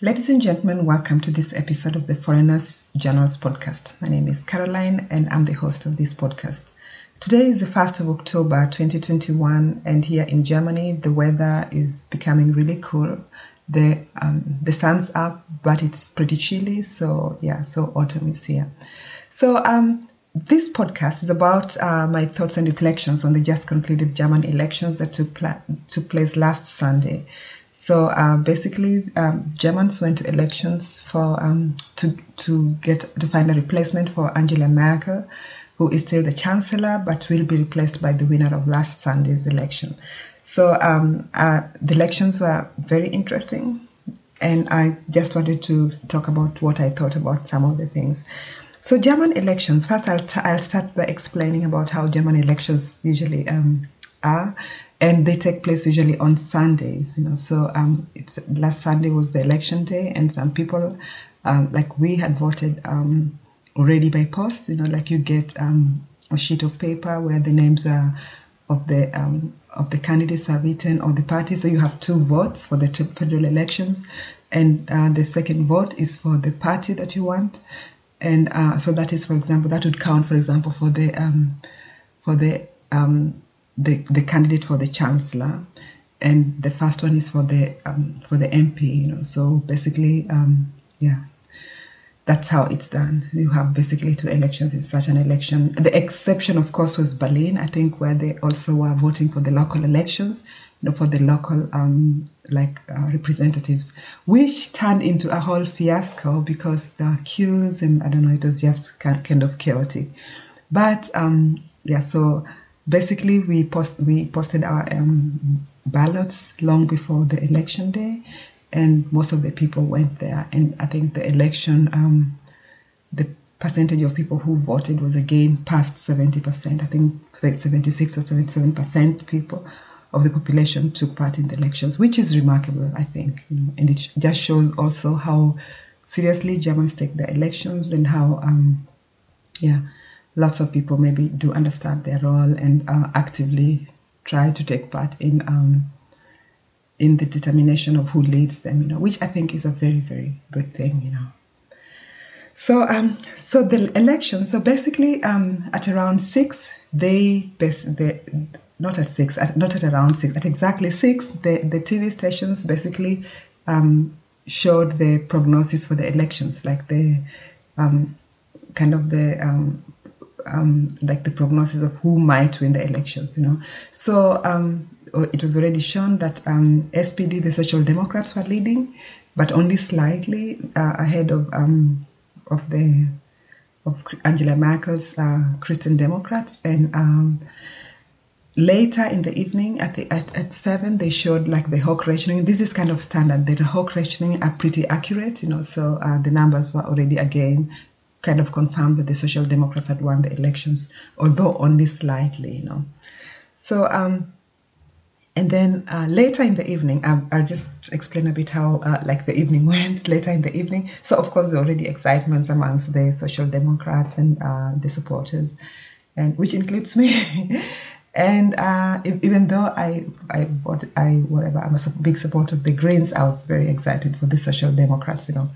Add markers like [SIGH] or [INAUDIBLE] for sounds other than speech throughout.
Ladies and gentlemen, welcome to this episode of the Foreigners Journals podcast. My name is Caroline and I'm the host of this podcast. Today is the 1st of October 2021, and here in Germany, the weather is becoming really cool. The, um, the sun's up, but it's pretty chilly, so yeah, so autumn is here. So, um, this podcast is about uh, my thoughts and reflections on the just concluded German elections that took, pla- took place last Sunday. So uh, basically, um, Germans went to elections for um, to to get to find a replacement for Angela Merkel, who is still the chancellor, but will be replaced by the winner of last Sunday's election. So um, uh, the elections were very interesting, and I just wanted to talk about what I thought about some of the things. So German elections. First, I'll, t- I'll start by explaining about how German elections usually um, are, and they take place usually on Sundays. You know, so um, it's last Sunday was the election day, and some people, um, like we had voted um, already by post. You know, like you get um, a sheet of paper where the names are of the um, of the candidates are written or the party. So you have two votes for the federal elections, and uh, the second vote is for the party that you want. And uh, so that is, for example, that would count, for example, for the um, for the um, the, the candidate for the chancellor, and the first one is for the um, for the MP. You know, so basically, um, yeah, that's how it's done. You have basically two elections in such an election. The exception, of course, was Berlin. I think where they also were voting for the local elections, you know, for the local um, like uh, representatives, which turned into a whole fiasco because the queues and I don't know, it was just kind of chaotic. But um, yeah, so basically we post we posted our um, ballots long before the election day, and most of the people went there. And I think the election, um, the percentage of people who voted was again past seventy percent. I think seventy six or seventy seven percent people of the population took part in the elections, which is remarkable, I think. You know, and it just shows also how seriously Germans take the elections and how, um, yeah lots of people maybe do understand their role and uh, actively try to take part in um, in the determination of who leads them, you know, which I think is a very very good thing, you know. So um so the election, so basically um at around six they they not at six, at, not at around six, at exactly six, the, the TV stations basically um, showed the prognosis for the elections, like the um, kind of the um, um, like the prognosis of who might win the elections, you know. So um, it was already shown that um, SPD, the Social Democrats, were leading, but only slightly uh, ahead of um, of the of Angela Merkel's uh, Christian Democrats. And um, later in the evening, at the at, at seven, they showed like the Hochrechnung. This is kind of standard. The Hochrechnung are pretty accurate, you know. So uh, the numbers were already again kind of confirmed that the Social Democrats had won the elections, although only slightly, you know. So, um, and then uh, later in the evening, I'll, I'll, just explain a bit how uh, like the evening [LAUGHS] went. Later in the evening, so of course there were already excitement amongst the Social Democrats and uh, the supporters, and which includes me. [LAUGHS] and uh, even though I I what I whatever I'm a big supporter of the Greens, I was very excited for the Social Democrats, you know.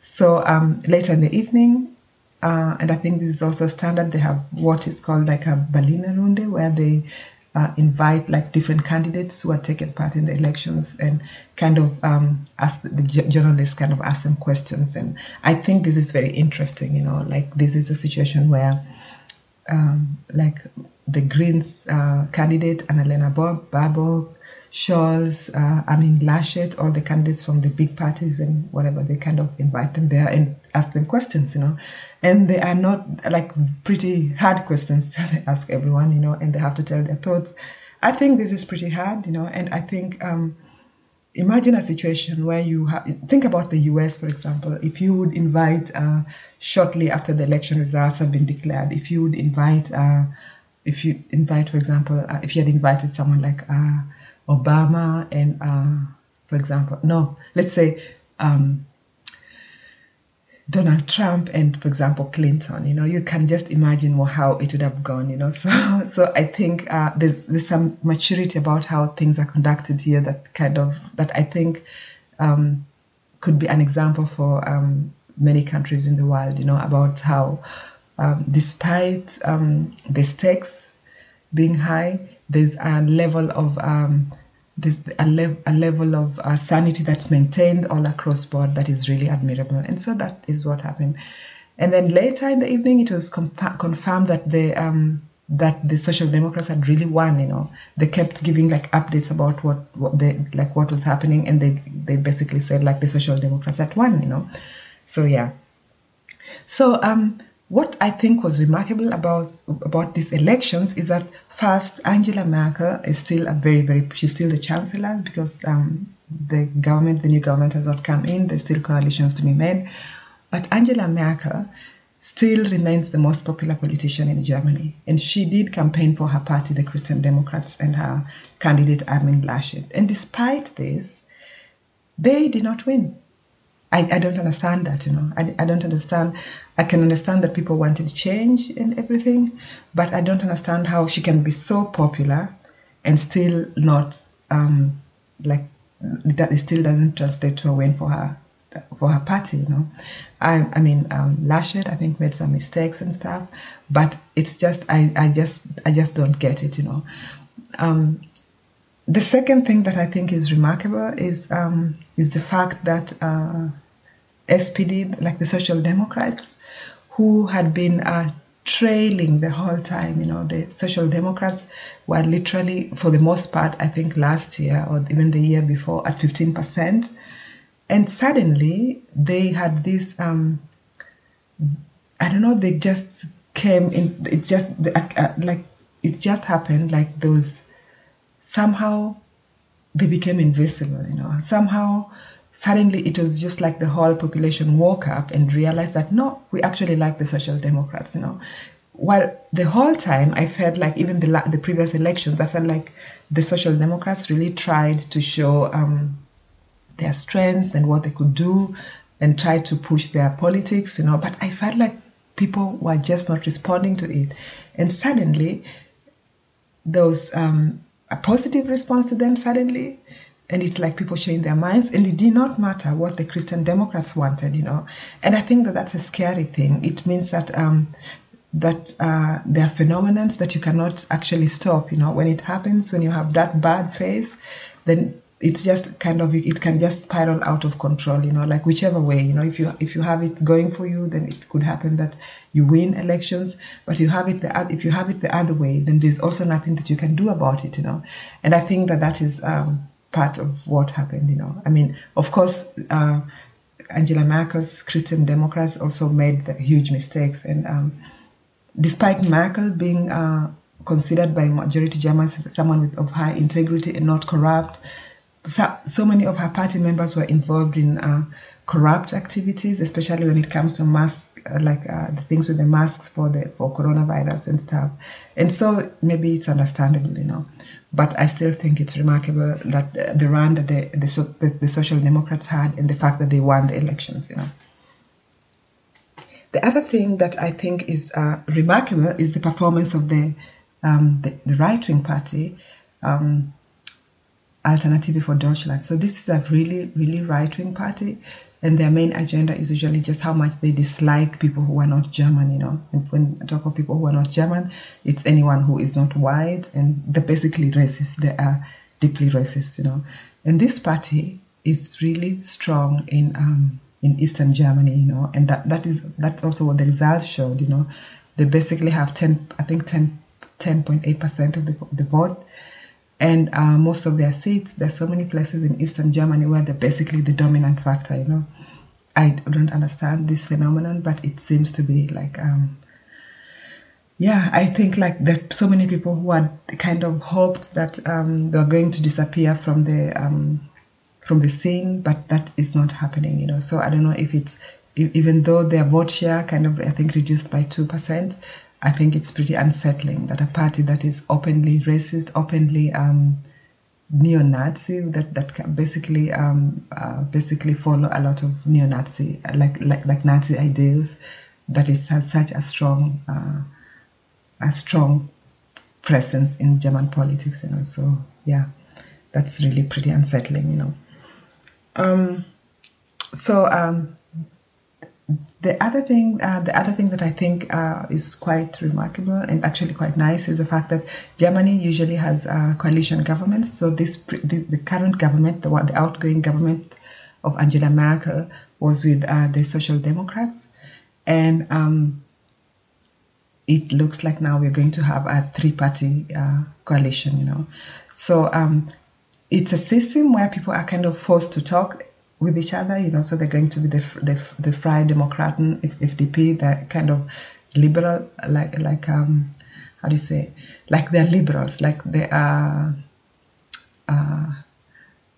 So um, later in the evening, uh, and I think this is also standard. They have what is called like a Berliner Runde, where they uh, invite like different candidates who are taking part in the elections and kind of um, ask the journalists kind of ask them questions. And I think this is very interesting. You know, like this is a situation where um, like the Greens uh, candidate Annalena Baerbock Scholz, uh, I mean Laschet, all the candidates from the big parties and whatever, they kind of invite them there and ask them questions, you know. And they are not like pretty hard questions [LAUGHS] they ask everyone, you know, and they have to tell their thoughts. I think this is pretty hard, you know, and I think um, imagine a situation where you have, think about the US, for example, if you would invite uh, shortly after the election results have been declared, if you would invite, uh, if you invite, for example, uh, if you had invited someone like uh, Obama and, uh, for example, no, let's say um, Donald Trump and, for example, Clinton. You know, you can just imagine how it would have gone. You know, [LAUGHS] so so I think uh, there's there's some maturity about how things are conducted here that kind of that I think um, could be an example for um, many countries in the world, you know, about how, um, despite um, the stakes being high, there's a level of um, there's a, le- a level of uh, sanity that's maintained all across board that is really admirable. And so that is what happened. And then later in the evening, it was confirmed that the um, that the Social Democrats had really won. You know, they kept giving like updates about what what they like what was happening, and they they basically said like the Social Democrats had won. You know, so yeah. So um, what I think was remarkable about about these elections is that first Angela Merkel is still a very very she's still the chancellor because um, the government the new government has not come in. There's still coalitions to be made, but Angela Merkel still remains the most popular politician in Germany, and she did campaign for her party, the Christian Democrats, and her candidate Armin Laschet. And despite this, they did not win. I, I don't understand that, you know. I, I don't understand. I can understand that people wanted change and everything, but I don't understand how she can be so popular and still not, um, like, that it still doesn't translate to a win for her for her party, you know. I, I mean, um, I think, made some mistakes and stuff, but it's just, I, I just, I just don't get it, you know. Um, the second thing that I think is remarkable is um, is the fact that uh, SPD, like the Social Democrats, who had been uh, trailing the whole time, you know, the Social Democrats were literally, for the most part, I think last year or even the year before, at fifteen percent, and suddenly they had this. Um, I don't know. They just came in. It just uh, uh, like it just happened. Like those somehow they became invisible, you know. Somehow, suddenly it was just like the whole population woke up and realized that no, we actually like the Social Democrats, you know. While the whole time I felt like even the the previous elections, I felt like the Social Democrats really tried to show um, their strengths and what they could do and try to push their politics, you know. But I felt like people were just not responding to it, and suddenly those um, a positive response to them suddenly. And it's like people change their minds. And it did not matter what the christian democrats wanted you know. And i think that that's a scary thing. It means that um, that uh, there are phenomena that you cannot actually stop you know. When it happens when you have that bad phase then it's just kind of it can just spiral out of control you know like whichever way you know if you if you have it going for you then it could happen that you win elections but you have it the if you have it the other way then there's also nothing that you can do about it you know. And i think that that is um, part of what happened you know. I mean of course uh, angela merkel's christian democrats also made huge mistakes and um, despite merkel being uh, considered by majority germans as someone with, of high integrity and not corrupt so, so many of her party members were involved in uh, corrupt activities, especially when it comes to mask, uh, like uh, the things with the masks for the for coronavirus and stuff. And so maybe it's understandable, you know. But I still think it's remarkable that the, the run that the, the, the, the Social Democrats had and the fact that they won the elections, you know. The other thing that I think is uh, remarkable is the performance of the um, the, the right wing party. Um, Alternative for Deutschland. So this is a really, really right-wing party, and their main agenda is usually just how much they dislike people who are not German. You know, and when I talk of people who are not German, it's anyone who is not white, and they're basically racist. They are deeply racist. You know, and this party is really strong in um, in Eastern Germany. You know, and that that is that's also what the results showed. You know, they basically have ten, I think 10, 10.8 percent of the the vote and uh, most of their seats. There's so many places in Eastern Germany where they're basically the dominant factor. You know, I don't understand this phenomenon, but it seems to be like, um, yeah, I think like that. So many people who had kind of hoped that um, they're going to disappear from the um, from the scene, but that is not happening. You know, so I don't know if it's even though their vote share kind of I think reduced by two percent. I think it's pretty unsettling that a party that is openly racist, openly um, neo-Nazi, that that basically um, uh, basically follow a lot of neo-Nazi like like like Nazi ideals, that it has such a strong uh, a strong presence in German politics. You know, so yeah, that's really pretty unsettling. You know. Um, so um, the other thing, uh, the other thing that I think uh, is quite remarkable and actually quite nice is the fact that Germany usually has uh, coalition governments. So this, this, the current government, the, the outgoing government of Angela Merkel, was with uh, the Social Democrats, and um, it looks like now we're going to have a three-party uh, coalition. You know, so um, it's a system where people are kind of forced to talk with each other, you know, so they're going to be the the, the Freie Demokraten, FDP, the kind of liberal, like like um, how do you say, like they're liberals, like they are uh,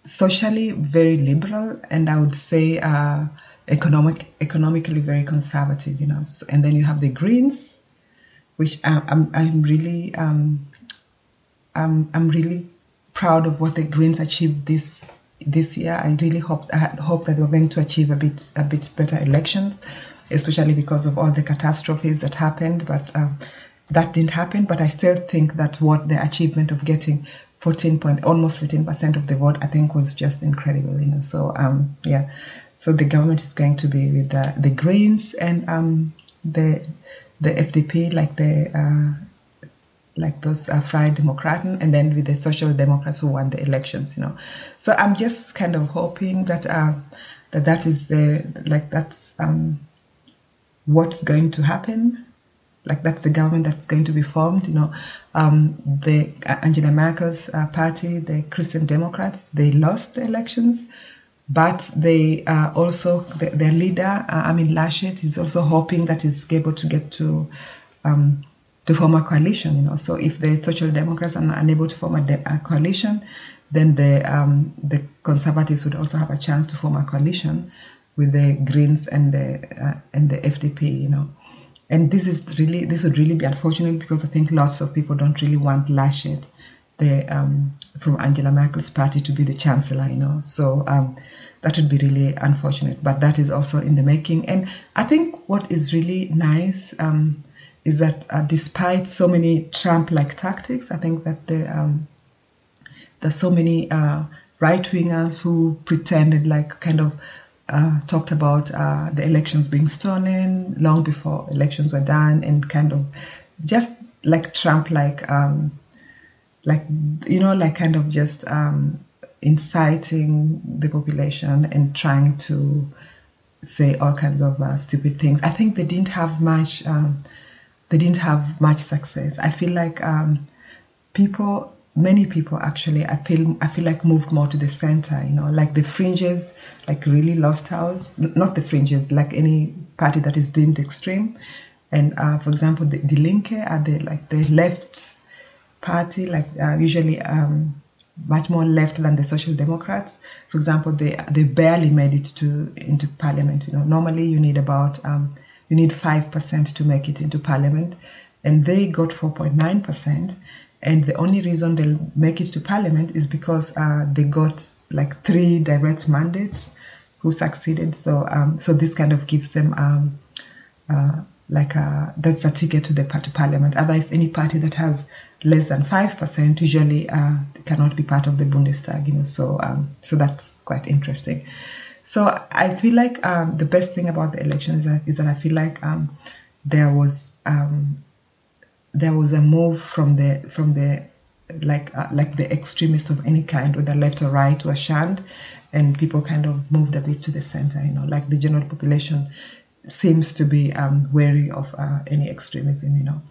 socially very liberal, and I would say uh, economic economically very conservative, you know. So, and then you have the Greens, which I, I'm I'm really um, I'm I'm really proud of what the Greens achieved this this year. I really hope I hope that we're going to achieve a bit a bit better elections, especially because of all the catastrophes that happened. But um, that didn't happen. But I still think that what the achievement of getting 14 point almost 14 percent of the vote, I think, was just incredible. You know, so um, yeah, so the government is going to be with the, the Greens and um, the the FDP, like the uh, like those uh, Demokraten, and then with the Social Democrats who won the elections, you know. So I'm just kind of hoping that uh, that that is the like that's um, what's going to happen. Like that's the government that's going to be formed, you know. Um, the uh, Angela Merkel's uh, party, the Christian Democrats, they lost the elections, but they uh, also the, their leader, uh, Armin Laschet, is also hoping that he's able to get to um, to form a coalition. You know, so if the Social Democrats are unable to form a, de- a coalition, then the um, the Conservatives would also have a chance to form a coalition with the Greens and the uh, and the FDP. You know, and this is really this would really be unfortunate because I think lots of people don't really want Laschet, the um, from Angela Merkel's party, to be the chancellor. You know, so. Um, that would be really unfortunate, but that is also in the making. And I think what is really nice um, is that uh, despite so many Trump-like tactics, I think that the, um, there's so many uh, right wingers who pretended like kind of uh, talked about uh, the elections being stolen long before elections were done, and kind of just like Trump-like, um, like you know, like kind of just um, inciting the population and trying to say all kinds of uh, stupid things. I think they didn't have much. Um, they didn't have much success. I feel like um, people, many people actually, I feel, I feel like moved more to the center. You know, like the fringes, like really lost out. Not the fringes, like any party that is deemed extreme. And uh, for example, the, the Linke are the like the left party, like uh, usually um, much more left than the Social Democrats. For example, they they barely made it to into parliament. You know, normally you need about um, you need 5% to make it into parliament. And they got 4.9%. And the only reason they'll make it to parliament is because uh, they got like three direct mandates who succeeded. So, um, so this kind of gives them um, uh, like a, that's a ticket to the party parliament. Otherwise, any party that has less than five percent usually uh, cannot be part of the Bundestag. You know, so um, so that's quite interesting. So I feel like um, the best thing about the election is that, is that I feel like um, there was um, there was a move from the from the like uh, like the extremist of any kind, whether left or right, were shunned, and people kind of moved a bit to the center. You know, like the general population seems to be um, wary of uh, any extremism. You know,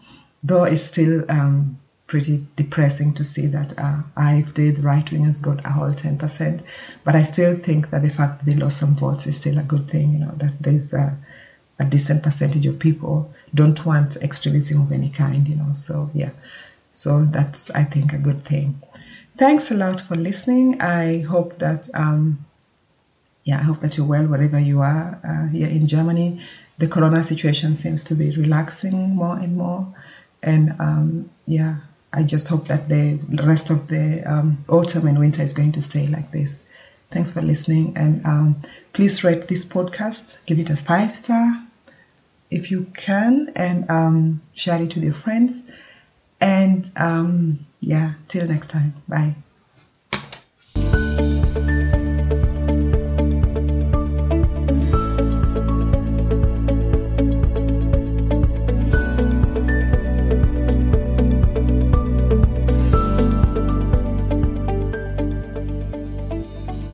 though it's still um, pretty depressing to see that uh, AfD, the right wingers, got a whole 10%. But I still think that the fact that they lost some votes is still a good thing, you know, that there's a, a decent percentage of people don't want extremism of any kind, you know. So, yeah. So that's, I think, a good thing. Thanks a lot for listening. I hope that, um, yeah, I hope that you're well wherever you are uh, here in Germany. The corona situation seems to be relaxing more and more. And um, yeah, I just hope that the rest of the um, autumn and winter is going to stay like this. Thanks for listening, and um, please rate this podcast. Give it a five star if you can, and um, share it with your friends. And um, yeah, till next time. Bye.